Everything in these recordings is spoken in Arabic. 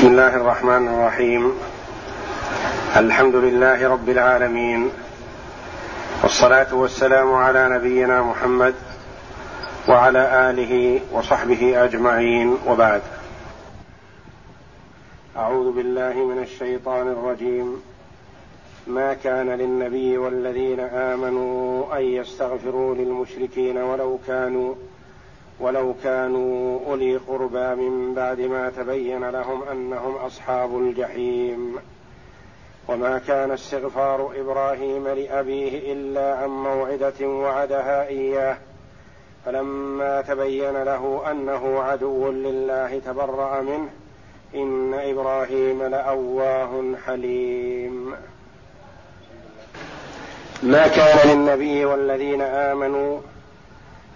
بسم الله الرحمن الرحيم. الحمد لله رب العالمين. والصلاة والسلام على نبينا محمد وعلى آله وصحبه أجمعين. وبعد. أعوذ بالله من الشيطان الرجيم. ما كان للنبي والذين آمنوا أن يستغفروا للمشركين ولو كانوا ولو كانوا أولي قربى من بعد ما تبين لهم أنهم أصحاب الجحيم. وما كان استغفار إبراهيم لأبيه إلا عن موعدة وعدها إياه. فلما تبين له أنه عدو لله تبرأ منه إن إبراهيم لأواه حليم. ما كان للنبي والذين آمنوا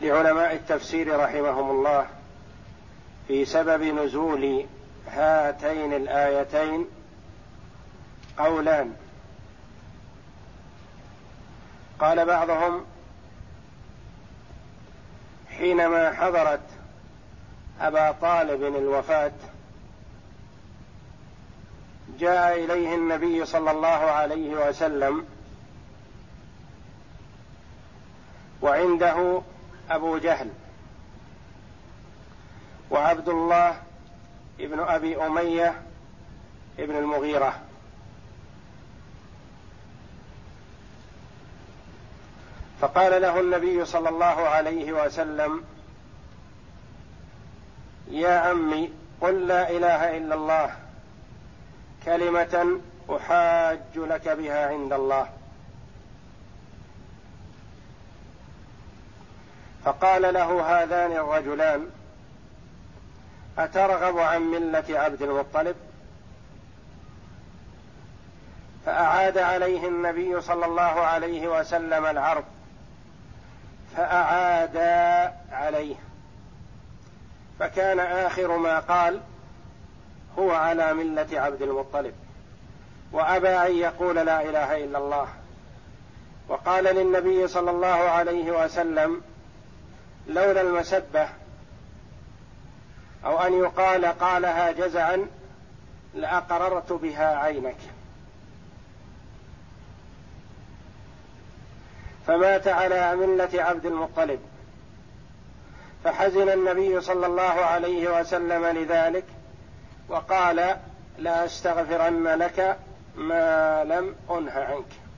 لعلماء التفسير رحمهم الله في سبب نزول هاتين الآيتين قولان. قال بعضهم حينما حضرت أبا طالب الوفاة جاء إليه النبي صلى الله عليه وسلم وعنده أبو جهل وعبد الله ابن أبي أمية ابن المغيرة. فقال له النبي صلى الله عليه وسلم يا عمي قل لا إله إلا الله كلمة أحاج لك بها عند الله. فقال له هذان الرجلان أترغب عن ملة عبد المطلب؟ فأعاد عليه النبي صلى الله عليه وسلم العرض فأعاد عليه. فكان آخر ما قال هو على ملة عبد المطلب وأبى أن يقول لا إله إلا الله. وقال للنبي صلى الله عليه وسلم لولا المسبة أو أن يقال قالها جزعا لأقررت بها عينك. فمات على ملة عبد المطلب. فحزن النبي صلى الله عليه وسلم لذلك وقال لا أستغفرن لك ما لم أنه عنك.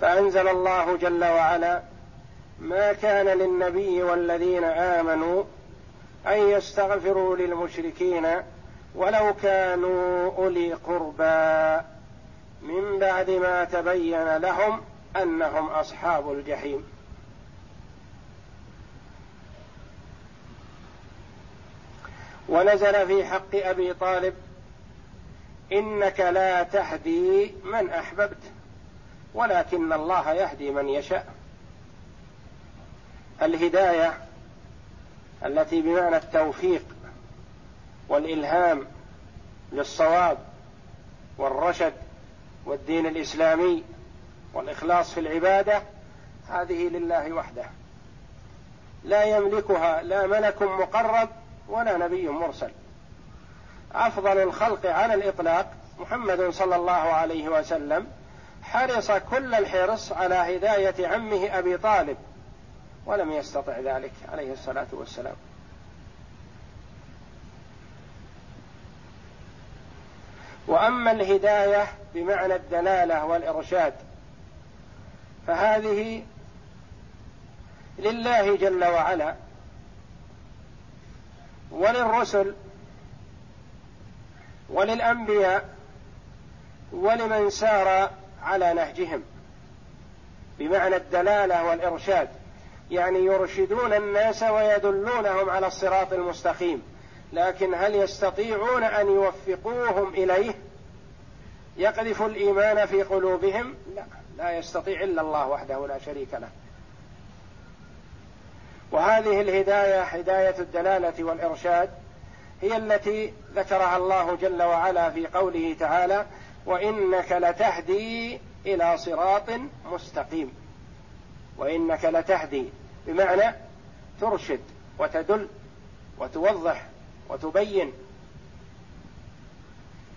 فأنزل الله جل وعلا ما كان للنبي والذين آمنوا أن يستغفروا للمشركين ولو كانوا أولي قربى من بعد ما تبين لهم أنهم أصحاب الجحيم. ونزل في حق أبي طالب إنك لا تهدي من أحببت. ولكن الله يهدي من يشاء. الهداية التي بمعنى التوفيق والإلهام للصواب والرشد والدين الإسلامي والإخلاص في العبادة هذه لله وحده. لا يملكها لا ملك مقرب ولا نبي مرسل. أفضل الخلق على الإطلاق محمد صلى الله عليه وسلم حرص كل الحرص على هداية عمه أبي طالب ولم يستطع ذلك عليه الصلاة والسلام. وأما الهداية بمعنى الدلالة والإرشاد فهذه لله جل وعلا وللرسل وللأنبياء ولمن سار على نهجهم. بمعنى الدلالة والإرشاد. يعني يرشدون الناس ويدلونهم على الصراط المستقيم. لكن هل يستطيعون أن يوفقوهم إليه؟ يقذف الإيمان في قلوبهم؟ لا لا يستطيع إلا الله وحده لا شريك له. وهذه الهداية هداية الدلالة والإرشاد هي التي ذكرها الله جل وعلا في قوله تعالى وإنك لتهدي إلى صراط مستقيم. وإنك لتهدي بمعنى ترشد وتدل وتوضح وتبين.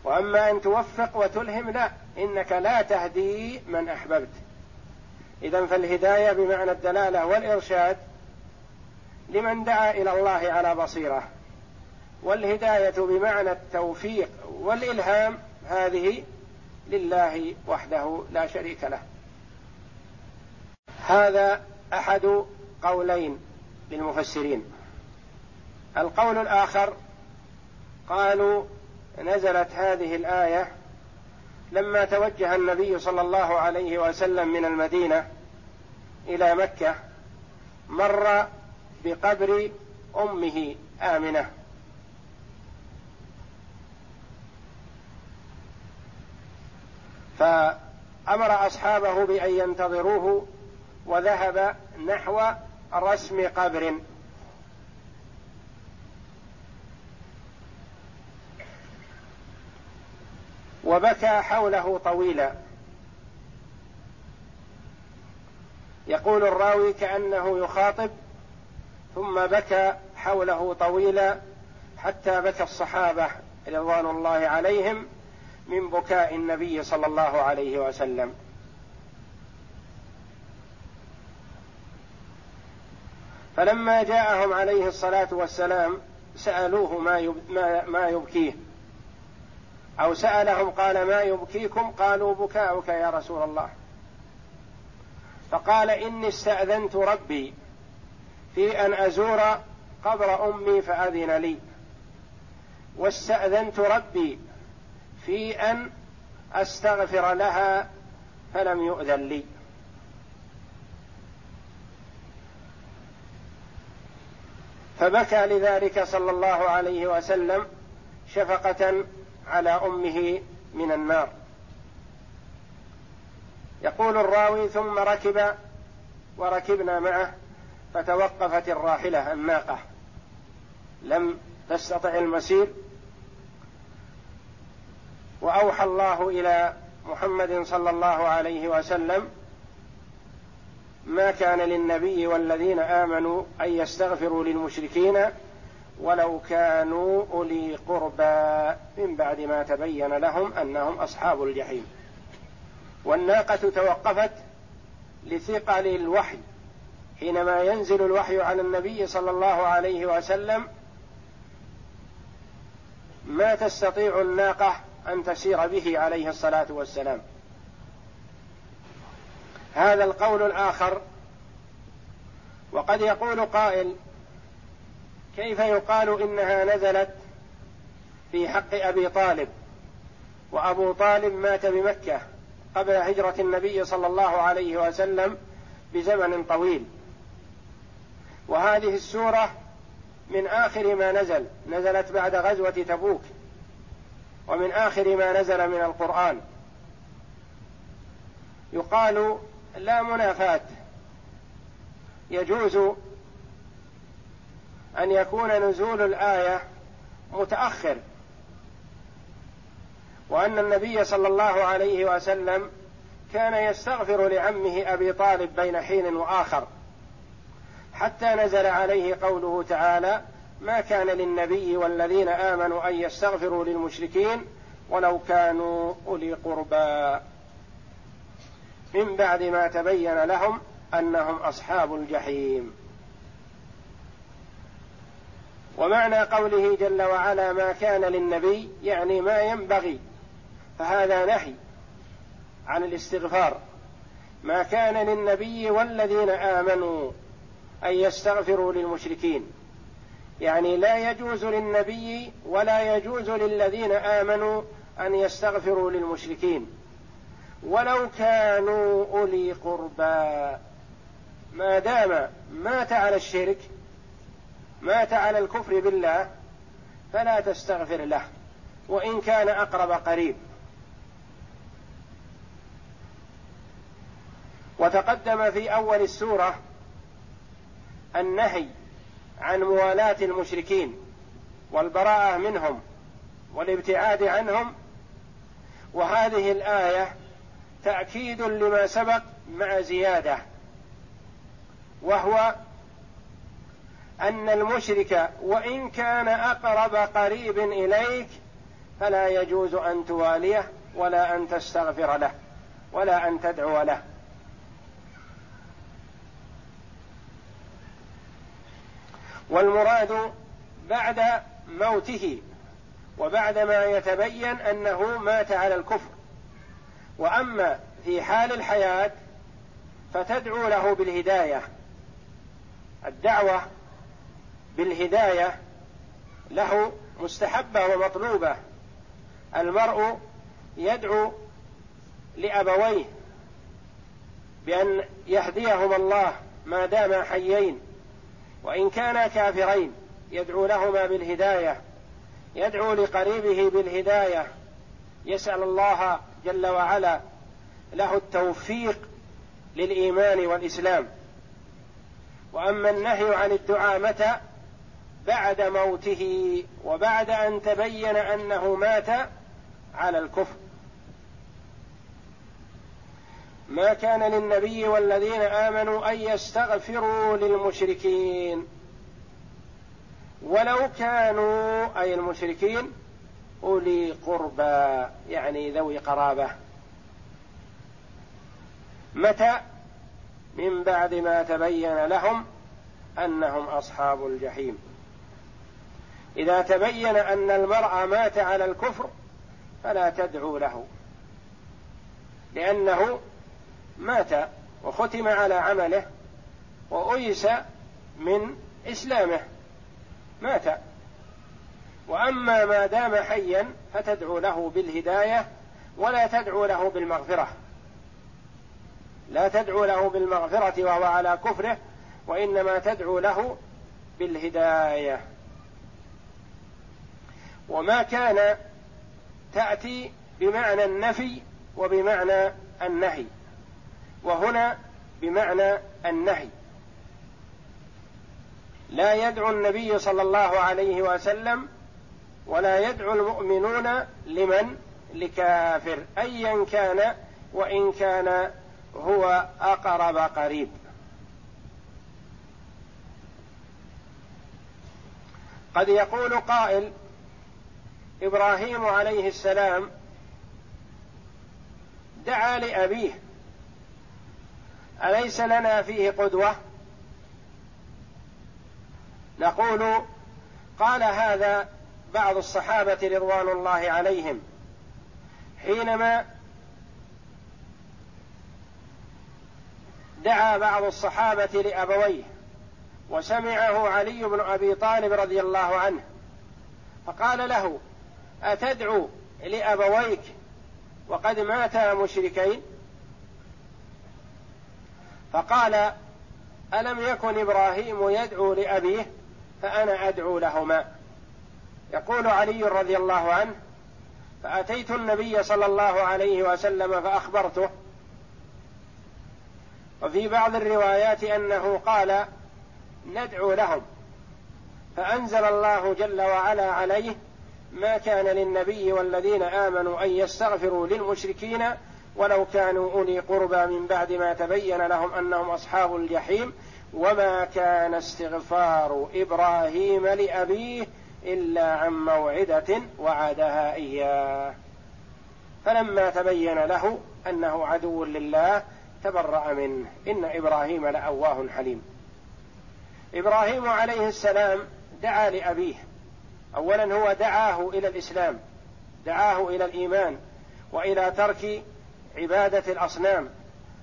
وأما أن توفق وتلهم لا إنك لا تهدي من أحببت. اذا فالهداية بمعنى الدلالة والإرشاد لمن دعا إلى الله على بصيرة. والهداية بمعنى التوفيق والإلهام هذه لله وحده لا شريك له. هذا أحد قولين للمفسرين. القول الآخر قالوا نزلت هذه الآية لما توجه النبي صلى الله عليه وسلم من المدينة إلى مكة مر بقبر أمه آمنة. فأمر أصحابه بأن ينتظروه وذهب نحو رسم قبر. وبكى حوله طويلا. يقول الراوي كأنه يخاطب ثم بكى حوله طويلا حتى بكى الصحابة رضوان الله عليهم من بكاء النبي صلى الله عليه وسلم. فلما جاءهم عليه الصلاة والسلام سألوه ما ما يبكيه. أو سألهم قال ما يبكيكم؟ قالوا بكاؤك يا رسول الله. فقال إني استأذنت ربي في أن أزور قبر أمي فأذن لي. واستأذنت ربي في أن أستغفر لها فلم يؤذن لي. فبكى لذلك صلى الله عليه وسلم شفقة على أمه من النار. يقول الراوي ثم ركب وركبنا معه فتوقفت الراحلة الناقة. لم تستطع المسير وأوحى الله إلى محمد صلى الله عليه وسلم ما كان للنبي والذين آمنوا أن يستغفروا للمشركين ولو كانوا أولي قربى من بعد ما تبين لهم أنهم أصحاب الجحيم. والناقة توقفت لثقل الوحي حينما ينزل الوحي على النبي صلى الله عليه وسلم. ما تستطيع الناقة أن تسير به عليه الصلاة والسلام. هذا القول الآخر. وقد يقول قائل كيف يقال إنها نزلت في حق أبي طالب وأبو طالب مات بمكة قبل هجرة النبي صلى الله عليه وسلم بزمن طويل؟ وهذه السورة من آخر ما نزل نزلت بعد غزوة تبوك. ومن آخر ما نزل من القرآن. يقال لا منافاة. يجوز أن يكون نزول الآية متأخر. وأن النبي صلى الله عليه وسلم كان يستغفر لعمه أبي طالب بين حين وآخر. حتى نزل عليه قوله تعالى ما كان للنبي والذين آمنوا أن يستغفروا للمشركين ولو كانوا أولي قربى. من بعد ما تبين لهم أنهم أصحاب الجحيم. ومعنى قوله جل وعلا ما كان للنبي يعني ما ينبغي فهذا نهي عن الاستغفار. ما كان للنبي والذين آمنوا أن يستغفروا للمشركين. يعني لا يجوز للنبي ولا يجوز للذين آمنوا أن يستغفروا للمشركين. ولو كانوا أولي قربى. ما دام مات على الشرك مات على الكفر بالله فلا تستغفر له وإن كان أقرب قريب. وتقدم في أول السورة النهي عن موالاة المشركين والبراءة منهم والابتعاد عنهم وهذه الآية تأكيد لما سبق مع زيادة وهو أن المشرك وإن كان أقرب قريب إليك فلا يجوز أن تواليه ولا أن تستغفر له ولا أن تدعو له. والمراد بعد موته وبعد ما يتبين أنه مات على الكفر. وأما في حال الحياة فتدعو له بالهداية. الدعوة بالهداية له مستحبة ومطلوبة. المرء يدعو لأبويه بأن يهديهما الله ما داما حيين. وإن كانا كافرين يدعو لهما بالهداية يدعو لقريبه بالهداية يسأل الله جل وعلا له التوفيق للإيمان والإسلام. وأما النهي عن الدعاء متى؟ بعد موته وبعد أن تبين أنه مات على الكفر. ما كان للنبي والذين آمنوا أن يستغفروا للمشركين. ولو كانوا أي المشركين أولي قربى يعني ذوي قرابة. متى؟ من بعد ما تبين لهم أنهم أصحاب الجحيم. إذا تبين أن المرء مات على الكفر فلا تدعو له لأنه مات وختم على عمله وأيس من إسلامه. مات. وأما ما دام حيا فتدعو له بالهداية ولا تدعو له بالمغفرة. لا تدعو له بالمغفرة وهو على كفره وإنما تدعو له بالهداية. وما كان تأتي بمعنى النفي وبمعنى النهي. وهنا بمعنى النهي. لا يدعو النبي صلى الله عليه وسلم ولا يدعو المؤمنون لمن؟ لكافر ايا كان وإن كان هو أقرب قريب. قد يقول قائل إبراهيم عليه السلام دعا لأبيه أليس لنا فيه قدوة؟ نقول قال هذا بعض الصحابة رضوان الله عليهم حينما دعا بعض الصحابة لأبويه وسمعه علي بن أبي طالب رضي الله عنه فقال له أتدعو لأبويك وقد ماتا مشركين؟ فقال ألم يكن إبراهيم يدعو لأبيه؟ فأنا أدعو لهما. يقول علي رضي الله عنه فأتيت النبي صلى الله عليه وسلم فأخبرته. وفي بعض الروايات أنه قال ندعو لهم. فأنزل الله جل وعلا عليه ما كان للنبي والذين آمنوا أن يستغفروا للمشركين ولو كانوا أولي قربى من بعد ما تبين لهم أنهم أصحاب الجحيم وما كان استغفار إبراهيم لأبيه إلا عن موعدة وعدها إياه. فلما تبين له أنه عدو لله تبرأ منه. إن إبراهيم لأواه حليم. إبراهيم عليه السلام دعا لأبيه. أولا هو دعاه إلى الإسلام دعاه إلى الإيمان وإلى ترك عبادة الأصنام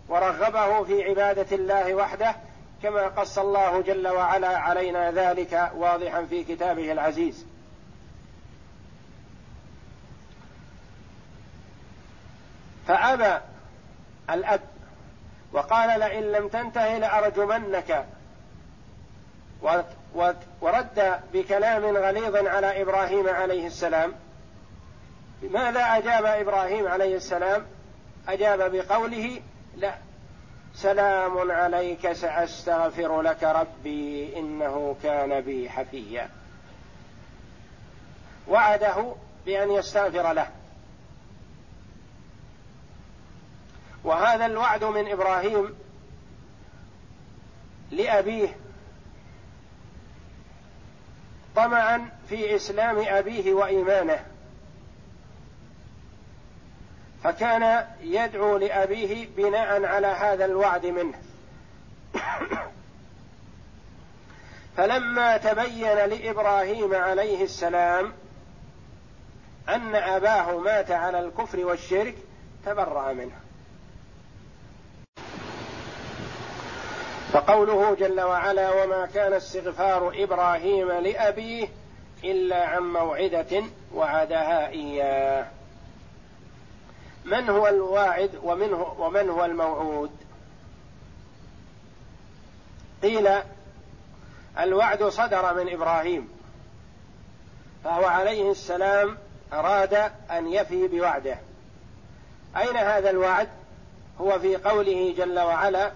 ورغبه في عبادة الله وحده كما قص الله جل وعلا علينا ذلك واضحا في كتابه العزيز. فأبى الأب وقال لئن لم تنته لأرجمنك. ورد بكلام غليظ على إبراهيم عليه السلام. ماذا أجاب إبراهيم عليه السلام؟ أجاب بقوله لا سلام عليك سأستغفر لك ربي إنه كان بي حفيا. وعده بأن يستغفر له. وهذا الوعد من إبراهيم لأبيه طمعا في إسلام أبيه وإيمانه. فكان يدعو لأبيه بناء على هذا الوعد منه. فلما تبين لإبراهيم عليه السلام أن أباه مات على الكفر والشرك تبرأ منه. فقوله جل وعلا وما كان استغفار إبراهيم لأبيه إلا عن موعدة وعدها إياه. من هو الواعد ومن هو, ومن هو الموعود؟ قيل الوعد صدر من إبراهيم فهو عليه السلام أراد أن يفي بوعده. أين هذا الوعد؟ هو في قوله جل وعلا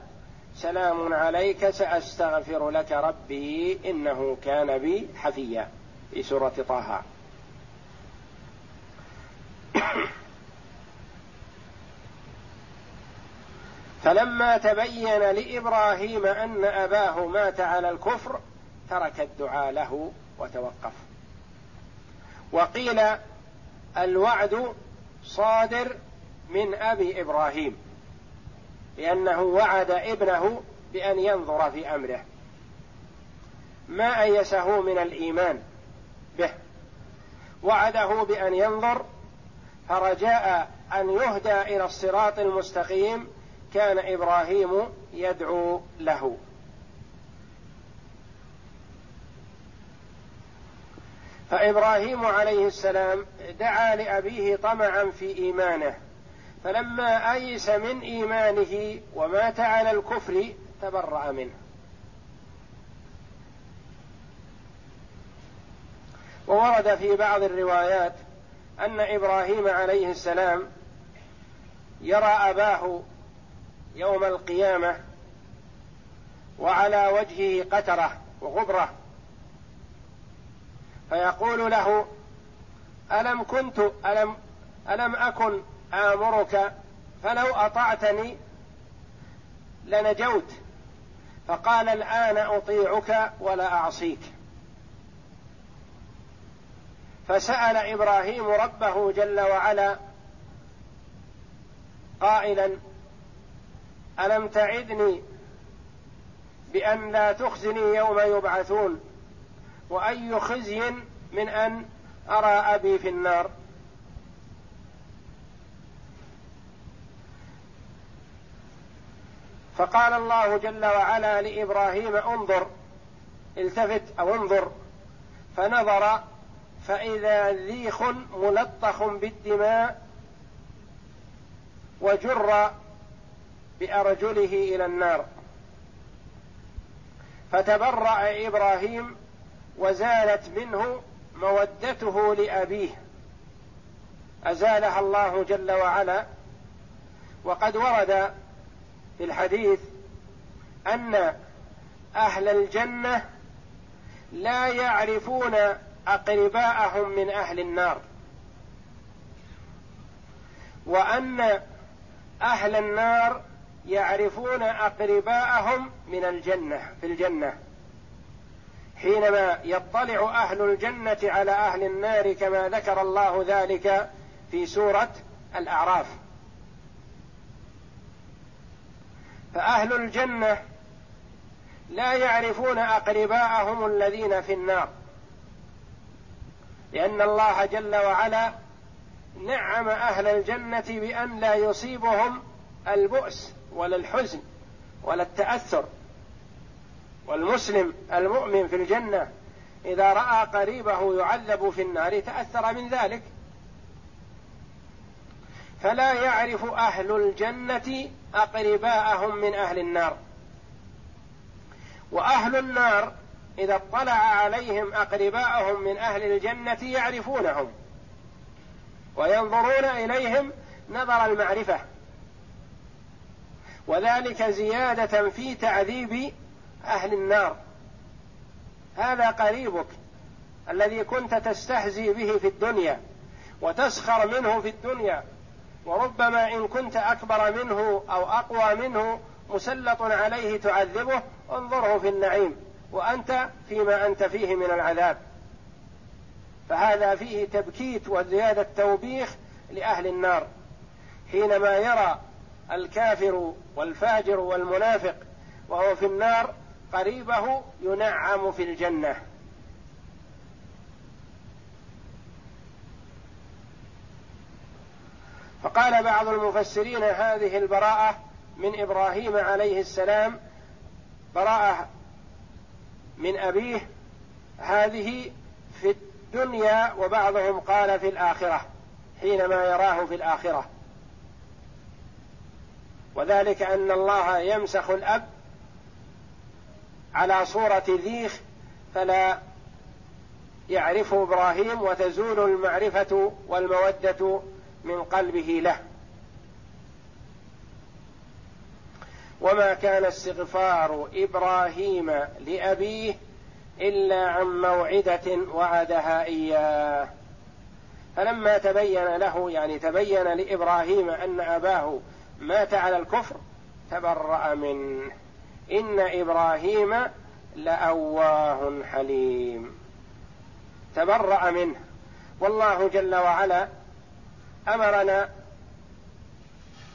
سلام عليك سأستغفر لك ربي إنه كان بي حفيا في سورة طه. فلما تبين لإبراهيم أن أباه مات على الكفر ترك الدعاء له وتوقف. وقيل الوعد صادر من أبي إبراهيم لأنه وعد ابنه بأن ينظر في أمره. ما أيسه من الإيمان به؟ وعده بأن ينظر فرجاء أن يهدى إلى الصراط المستقيم كان إبراهيم يدعو له. فإبراهيم عليه السلام دعا لأبيه طمعا في إيمانه. فلما أيس من إيمانه ومات على الكفر تبرأ منه. وورد في بعض الروايات أن إبراهيم عليه السلام يرى أباه يوم القيامة وعلى وجهه قترة وغبرة. فيقول له ألم كنت ألم ألم أكن آمرك؟ فلو أطعتني لنجوت. فقال الآن أطيعك ولا أعصيك. فسأل إبراهيم ربه جل وعلا قائلا ألم تعدني بأن لا تخزني يوم يبعثون؟ وأي خزي من أن أرى أبي في النار؟ فقال الله جل وعلا لإبراهيم انظر التفت أو انظر. فنظر فإذا ذيخ ملطخ بالدماء وجر بارجله إلى النار. فتبرأ إبراهيم وزالت منه مودته لأبيه. أزالها الله جل وعلا. وقد ورد في الحديث أن أهل الجنة لا يعرفون أقرباءهم من أهل النار. وأن أهل النار يعرفون أقرباءهم من الجنة في الجنة. حينما يطلع أهل الجنة على أهل النار كما ذكر الله ذلك في سورة الأعراف. فأهل الجنة لا يعرفون أقرباءهم الذين في النار. لأن الله جل وعلا نعم أهل الجنة بأن لا يصيبهم البؤس. ولا الحزن ولا التأثر. والمسلم المؤمن في الجنة إذا رأى قريبه يعذب في النار تأثر من ذلك. فلا يعرف أهل الجنة أقرباءهم من أهل النار. وأهل النار إذا اطلع عليهم أقرباءهم من أهل الجنة يعرفونهم وينظرون إليهم نظر المعرفة. وذلك زيادة في تعذيب أهل النار. هذا قريبك الذي كنت تستهزي به في الدنيا وتسخر منه في الدنيا وربما إن كنت أكبر منه أو أقوى منه مسلط عليه تعذبه انظره في النعيم وأنت فيما أنت فيه من العذاب. فهذا فيه تبكيت وزيادة توبيخ لأهل النار. حينما يرى الكافر والفاجر والمنافق وهو في النار قريبه ينعم في الجنة. فقال بعض المفسرين هذه البراءة من إبراهيم عليه السلام براءة من أبيه هذه في الدنيا وبعضهم قال في الآخرة حينما يراه في الآخرة. وذلك أن الله يمسخ الأب على صورة ذيخ فلا يعرف إبراهيم وتزول المعرفة والمودة من قلبه له. وما كان استغفار إبراهيم لأبيه إلا عن موعدة وعدها إياه. فلما تبين له يعني تبين لإبراهيم أن أباه مات على الكفر. تبرأ منه. إن إبراهيم لأواه حليم. تبرأ منه. والله جل وعلا أمرنا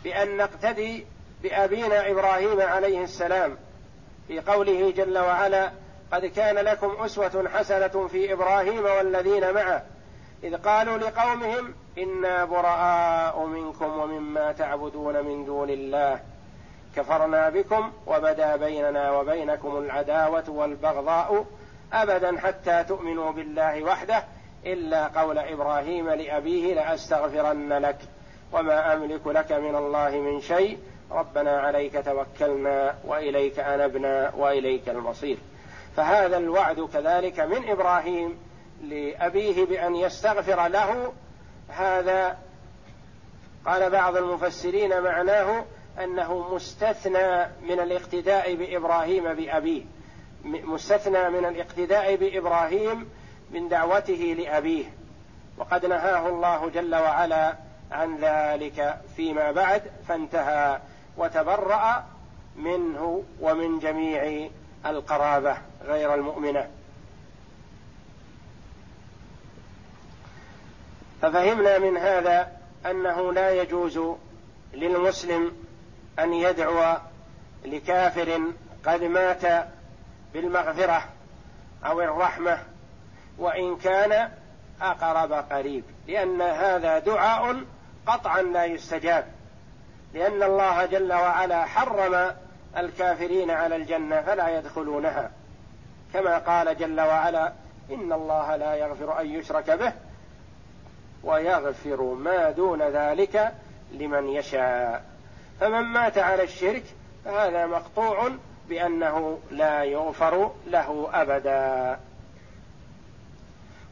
بأن نقتدي بأبينا إبراهيم عليه السلام. في قوله جل وعلا قد كان لكم أسوة حسنة في إبراهيم والذين معه. إذ قالوا لقومهم إنا براء منكم ومما تعبدون من دون الله كفرنا بكم وبدا بيننا وبينكم العداوة والبغضاء أبدا حتى تؤمنوا بالله وحده إلا قول إبراهيم لأبيه لأستغفرن لك وما أملك لك من الله من شيء ربنا عليك توكلنا وإليك أنبنا وإليك المصير فهذا الوعد كذلك من إبراهيم لأبيه بأن يستغفر له هذا قال بعض المفسرين معناه أنه مستثنى من الاقتداء بإبراهيم بأبيه. مستثنى من الاقتداء بإبراهيم من دعوته لأبيه. وقد نهاه الله جل وعلا عن ذلك فيما بعد فانتهى وتبرأ منه ومن جميع القرابة غير المؤمنة. ففهمنا من هذا أنه لا يجوز للمسلم أن يدعو لكافر قد مات بالمغفرة أو الرحمة وإن كان أقرب قريب لأن هذا دعاء قطعا لا يستجاب لأن الله جل وعلا حرم الكافرين على الجنة فلا يدخلونها. كما قال جل وعلا إن الله لا يغفر أن يشرك به ويغفر ما دون ذلك لمن يشاء. فمن مات على الشرك فهذا مقطوع بأنه لا يغفر له أبدا.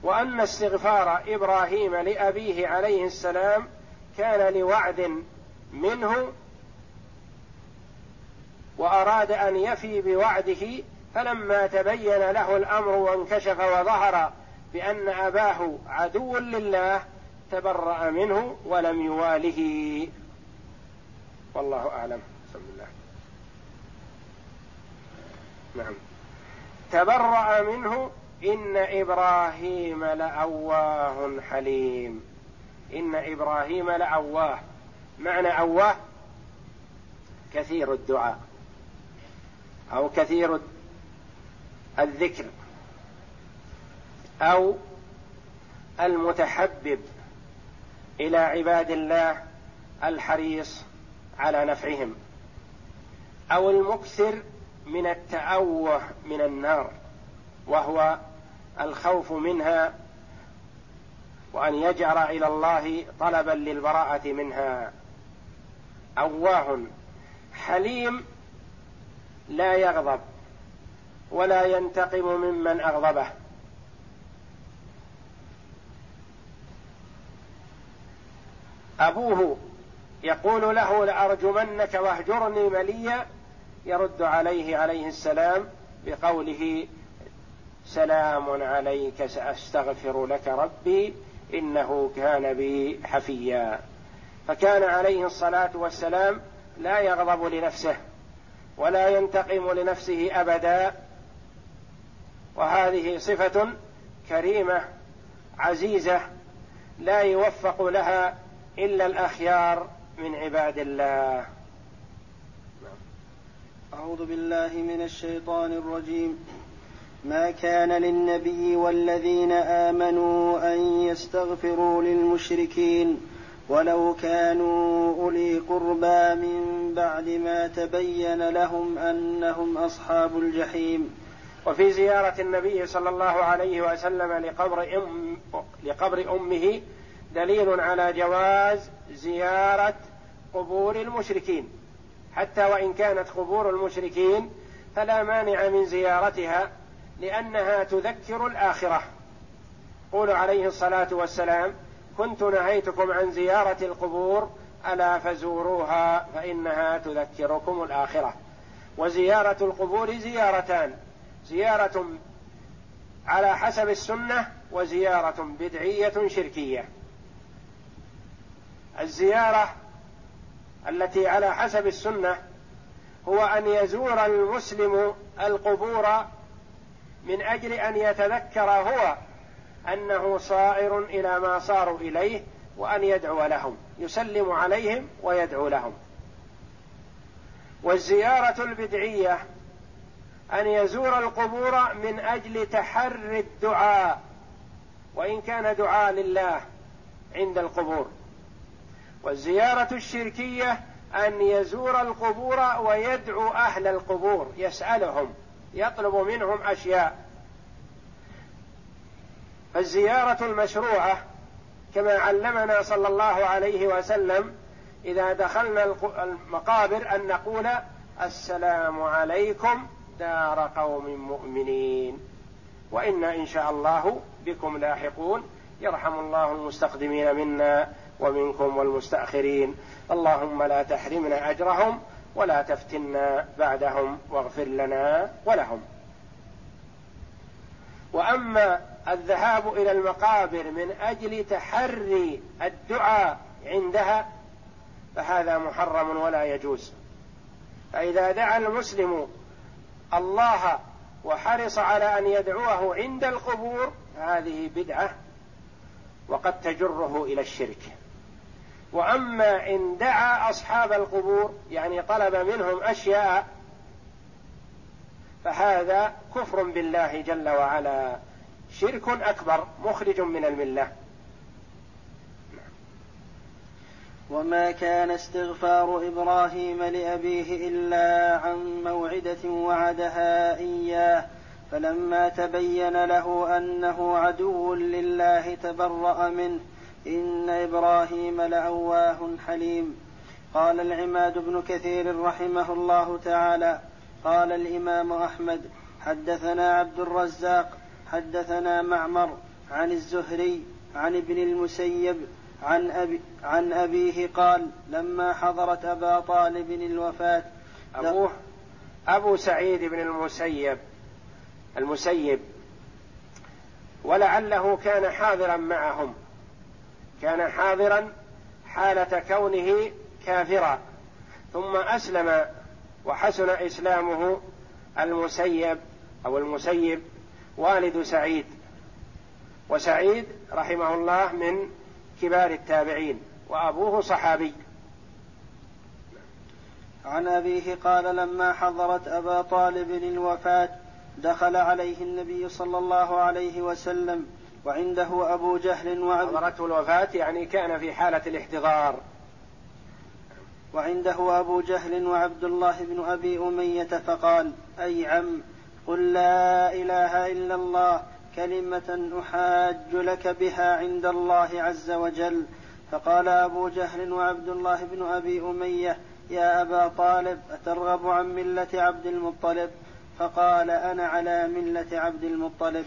وأن استغفار إبراهيم لأبيه عليه السلام كان لوعد منه وأراد أن يفي بوعده فلما تبين له الأمر وانكشف وظهر بأن أباه عدو لله تبرأ منه ولم يواله. والله أعلم. بسم الله. نعم. تبرأ منه إن إبراهيم لأواه حليم. إن إبراهيم لأواه. معنى أواه؟ كثير الدعاء. أو كثير الذكر. أو المتحبب. إلى عباد الله الحريص على نفعهم أو المكثر من التأوه من النار وهو الخوف منها وأن يجأر إلى الله طلبا للبراءة منها. أواه حليم لا يغضب ولا ينتقم ممن أغضبه. أبوه يقول له لأرجمنك واهجرني مليا يرد عليه عليه السلام بقوله سلام عليك سأستغفر لك ربي إنه كان بي حفيا. فكان عليه الصلاة والسلام لا يغضب لنفسه ولا ينتقم لنفسه أبدا. وهذه صفة كريمة عزيزة لا يوفق لها إلا الأخيار من عباد الله. أعوذ بالله من الشيطان الرجيم. ما كان للنبي والذين آمنوا أن يستغفروا للمشركين ولو كانوا أولي قربى من بعد ما تبين لهم أنهم أصحاب الجحيم. وفي زيارة النبي صلى الله عليه وسلم لقبر أم لقبر أمه دليل على جواز زيارة قبور المشركين. حتى وإن كانت قبور المشركين فلا مانع من زيارتها لأنها تذكر الآخرة. قول عليه الصلاة والسلام كنت نهيتكم عن زيارة القبور ألا فزوروها فإنها تذكركم الآخرة. وزيارة القبور زيارتان زيارة على حسب السنة وزيارة بدعية شركية. الزيارة التي على حسب السنة هو أن يزور المسلم القبور من أجل أن يتذكر هو أنه صائر إلى ما صاروا إليه وأن يدعو لهم يسلم عليهم ويدعو لهم. والزيارة البدعية أن يزور القبور من أجل تحري الدعاء وإن كان دعاء لله عند القبور. والزيارة الشركية أن يزور القبور ويدعو أهل القبور يسألهم يطلب منهم أشياء. فالزيارة المشروعة كما علمنا صلى الله عليه وسلم إذا دخلنا المقابر أن نقول السلام عليكم دار قوم مؤمنين. وإنا إن شاء الله بكم لاحقون. يرحم الله المستقدمين منا. ومنكم والمستأخرين. اللهم لا تحرمنا أجرهم ولا تفتنا بعدهم واغفر لنا ولهم. وأما الذهاب إلى المقابر من أجل تحري الدعاء عندها فهذا محرم ولا يجوز. فإذا دعا المسلم الله وحرص على أن يدعوه عند القبور هذه بدعة وقد تجره إلى الشرك. وأما إن دعا أصحاب القبور يعني طلب منهم أشياء فهذا كفر بالله جل وعلا. شرك أكبر مخرج من الملة. وما كان استغفار إبراهيم لأبيه إلا عن موعدة وعدها إياه فلما تبين له أنه عدو لله تبرأ منه. إن إبراهيم لأواه حليم. قال العماد بن كثير رحمه الله تعالى. قال الإمام أحمد حدثنا عبد الرزاق حدثنا معمر عن الزهري عن ابن المسيب عن أبي عن أبيه قال لما حضرت أبا طالب الوفاة أبوه أبو سعيد بن المسيب المسيب ولعله كان حاضرا معهم. كان حاضرا حالة كونه كافرا ثم أسلم وحسن إسلامه المسيب أو المسيب والد سعيد. وسعيد رحمه الله من كبار التابعين وأبوه صحابي. عن أبيه قال لما حضرت أبا طالب الوفاة دخل عليه النبي صلى الله عليه وسلم وعنده أبو جهل وعبد حضرته الوفاة يعني كان في حالة الاحتضار. وعنده أبو جهل وعبد الله بن أبي أمية فقال أي عم قل لا إله إلا الله كلمة أحاج لك بها عند الله عز وجل. فقال أبو جهل وعبد الله بن أبي أمية يا أبا طالب أترغب عن ملة عبد المطلب؟ فقال أنا على ملة عبد المطلب.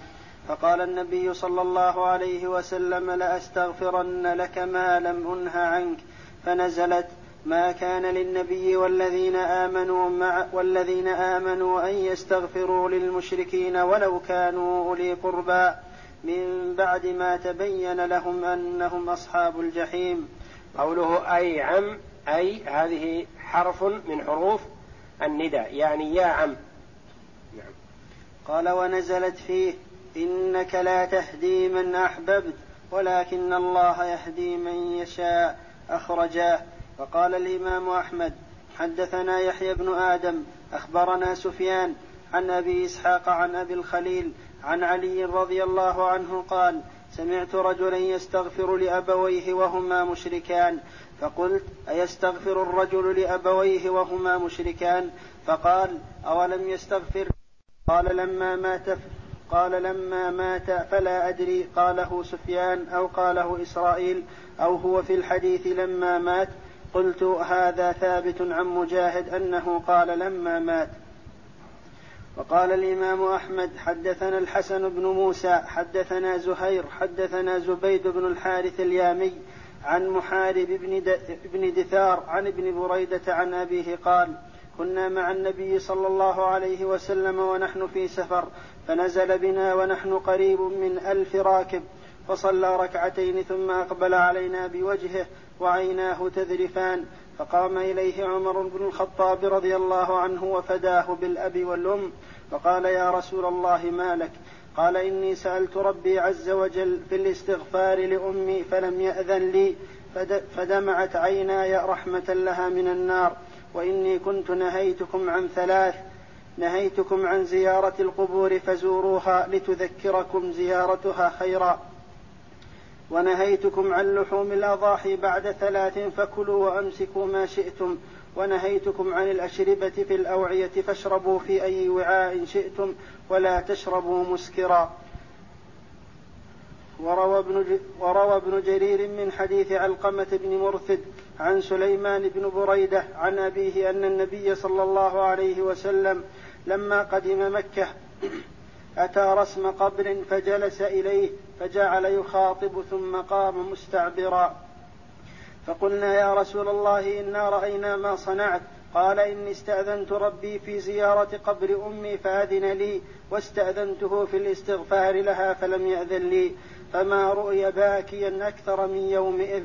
فقال النبي صلى الله عليه وسلم لأستغفرن لك ما لم أنه عنك فنزلت ما كان للنبي والذين آمنوا مع والذين آمنوا أن يستغفروا للمشركين ولو كانوا أولي قربى. من بعد ما تبين لهم أنهم أصحاب الجحيم. قوله أي عم أي هذه حرف من حروف النداء يعني يا عم. نعم. قال ونزلت فيه. إنك لا تهدي من أحببت ولكن الله يهدي من يشاء أخرجاه فقال الإمام أحمد حدثنا يحيى بن آدم أخبرنا سفيان عن أبي إسحاق عن أبي الخليل عن علي رضي الله عنه قال سمعت رجلا يستغفر لأبويه وهما مشركان. فقلت أيستغفر الرجل لأبويه وهما مشركان؟ فقال أولم يستغفر؟ قال لما مات. قال لما مات فلا أدري قاله سفيان أو قاله إسرائيل أو هو في الحديث لما مات قلت هذا ثابت عن مجاهد أنه قال لما مات. وقال الإمام أحمد حدثنا الحسن بن موسى حدثنا زهير حدثنا زبيد بن الحارث اليامي عن محارب بن, دثار عن ابن بريدة عن أبيه قال كنا مع النبي صلى الله عليه وسلم ونحن في سفر فنزل بنا ونحن قريب من ألف راكب فصلى ركعتين ثم أقبل علينا بوجهه وعيناه تذرفان فقام إليه عمر بن الخطاب رضي الله عنه وفداه بالأب والأم فقال يا رسول الله ما لك؟ قال إني سألت ربي عز وجل في الاستغفار لأمي فلم يأذن لي فدمعت عيناي رحمة لها من النار وإني كنت نهيتكم عن ثلاث نهيتكم عن زيارة القبور فزوروها لتذكركم زيارتها خيرا. ونهيتكم عن لحوم الأضاحي بعد ثلاث فكلوا وأمسكوا ما شئتم. ونهيتكم عن الأشربة في الأوعية فاشربوا في أي وعاء شئتم ولا تشربوا مسكرا. وروى ابن, وروى ابن جرير من حديث علقمة بن مرثد عن سليمان بن بريدة عن أبيه أن النبي صلى الله عليه وسلم لما قدم مكة أتى رسم قبر فجلس إليه فجعل يخاطب ثم قام مستعبرا. فقلنا يا رسول الله إنا رأينا ما صنعت. قال إني استأذنت ربي في زيارة قبر أمي فأذن لي واستأذنته في الاستغفار لها فلم يأذن لي. فما رؤي باكيا أكثر من يومئذ.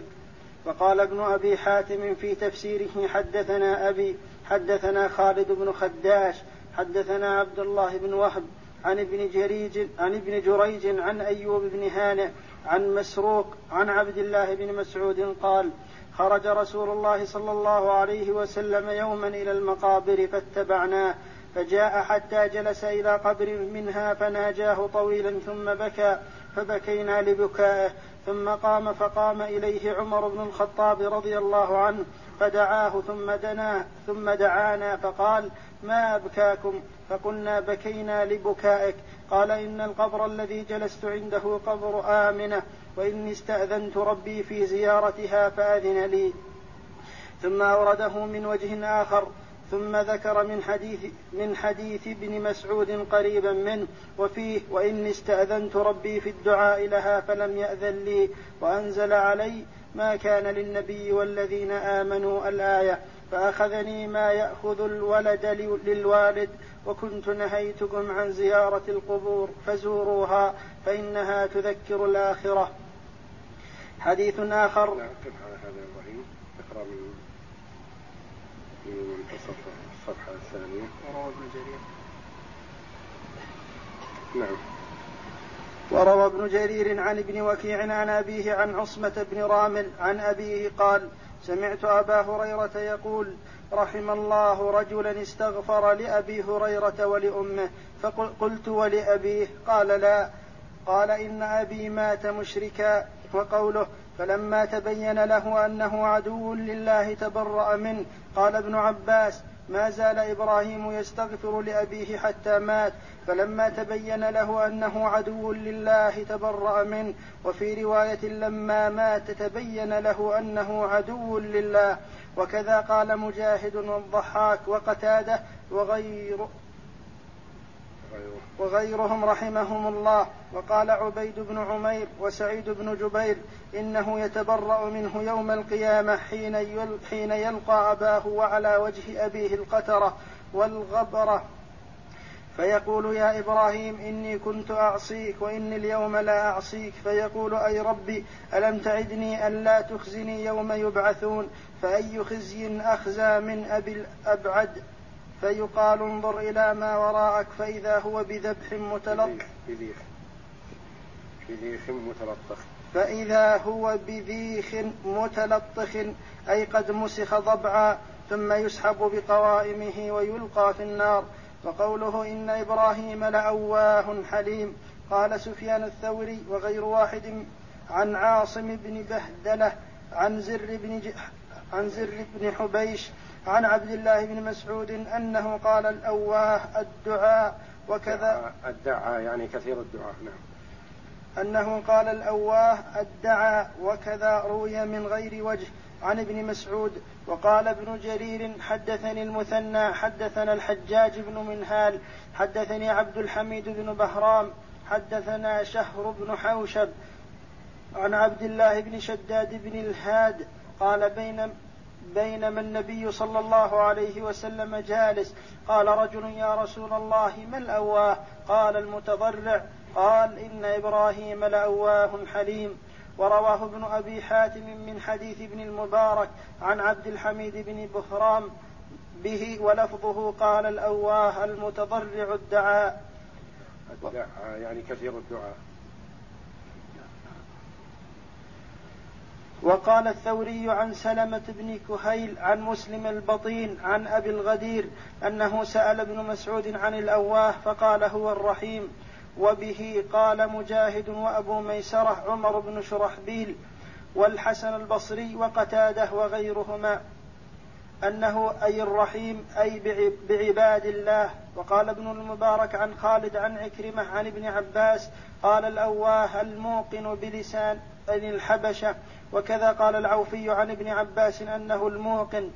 وقال ابن أبي حاتم في تفسيره حدثنا أبي حدثنا خالد بن خداش حدثنا عبد الله بن وهب عن ابن جريج عن ابن جريج عن أيوب بن هانئ عن مسروق عن عبد الله بن مسعود قال خرج رسول الله صلى الله عليه وسلم يوما إلى المقابر فاتبعناه فجاء حتى جلس إلى قبر منها فناجاه طويلا ثم بكى فبكينا لبكائه ثم قام فقام إليه عمر بن الخطاب رضي الله عنه فدعاه ثم دناه ثم دعانا فقال ما أبكاكم؟ فقلنا بكينا لبكائك قال إن القبر الذي جلست عنده قبر آمنة وإني استأذنت ربي في زيارتها فأذن لي ثم أورده من وجه آخر ثم ذكر من حديث من حديث ابن مسعود قريبا منه وفيه وإني استأذنت ربي في الدعاء لها فلم يأذن لي وأنزل علي ما كان للنبي والذين آمنوا الآية فأخذني ما يأخذ الولد للوالد وكنت نهيتكم عن زيارة القبور فزوروها فإنها تذكر الآخرة. حديث آخر. نعم على هذا اقرأ من من منتصف الصفحة الثانية. وروى ابن جرير. نعم. وروى ابن جرير عن ابن وكيع عن أبيه عن عصمة بن رام عن أبيه قال سمعت أبا هريرة يقول رحم الله رجلا استغفر لأبي هريرة ولأمه فقلت ولأبيه قال لا. قال إن أبي مات مشركا وقوله فلما تبين له أنه عدو لله تبرأ منه قال ابن عباس ما زال إبراهيم يستغفر لأبيه حتى مات فلما تبين له أنه عدو لله تبرأ منه. وفي رواية لما مات تبين له أنه عدو لله. وكذا قال مجاهد والضحاك وقتاده وغير وغيرهم رحمهم الله. وقال عبيد بن عمير وسعيد بن جبير إنه يتبرأ منه يوم القيامة حين حين يلقى أباه وعلى وجه أبيه القترة والغبرة. فيقول يا إبراهيم إني كنت أعصيك وإني اليوم لا أعصيك. فيقول أي ربي ألم تعدني أن لا تخزني يوم يبعثون؟ فأي خزي أخزى من أبي الأبعد؟ فيقال انظر إلى ما وراءك فإذا هو بذبح متلطخ بذيخ. بذيخ متلطخ فإذا هو بذيخ متلطخ أي قد مسخ ضبعا ثم يسحب بقوائمه ويلقى في النار. وقوله إن إبراهيم لأواه حليم. قال سفيان الثوري وغير واحد عن عاصم بن بهدلة عن زر بن عن زر بن حبيش عن عبد الله بن مسعود أنه قال الأواه الدعاء وكذا. الدعاء يعني كثير الدعاء نعم. أنه قال الأواه الدعاء وكذا روي من غير وجه عن ابن مسعود وقال ابن جرير حدثني المثنى حدثنا الحجاج بن منهال حدثني عبد الحميد بن بهرام حدثنا شهر بن حوشب عن عبد الله بن شداد بن الهاد قال بين بينما النبي صلى الله عليه وسلم جالس. قال رجل يا رسول الله ما الأواه قال المتضرع قال إن إبراهيم لأواه حليم. ورواه ابن أبي حاتم من حديث ابن المبارك عن عبد الحميد بن بهرام به ولفظه قال الأواه المتضرع الدعاء. الدعاء يعني كثير الدعاء. وقال الثوري عن سلمة بن كهيل عن مسلم البطين عن أبي الغدير أنه سأل ابن مسعود عن الأواه فقال هو الرحيم وبه قال مجاهد وأبو ميسرة عمر بن شرحبيل والحسن البصري وقتاده وغيرهما أنه أي الرحيم أي بعباد الله. وقال ابن المبارك عن خالد عن عكرمة عن ابن عباس قال الأواه الموقن بلسان الحبشة وكذا قال العوفي عن ابن عباس أنه الموقن.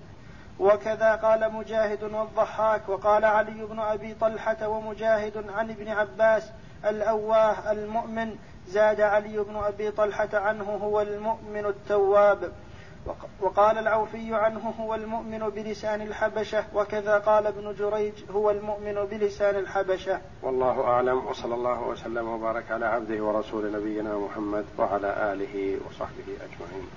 وكذا قال مجاهد والضحاك وقال علي بن أبي طلحة ومجاهد عن ابن عباس الأواه المؤمن زاد علي بن أبي طلحة عنه هو المؤمن التواب. وقال العوفي عنه هو المؤمن بلسان الحبشة وكذا قال ابن جريج هو المؤمن بلسان الحبشة. والله أعلم وصلى الله وسلم وبارك على عبده ورسول نبينا محمد وعلى آله وصحبه أجمعين.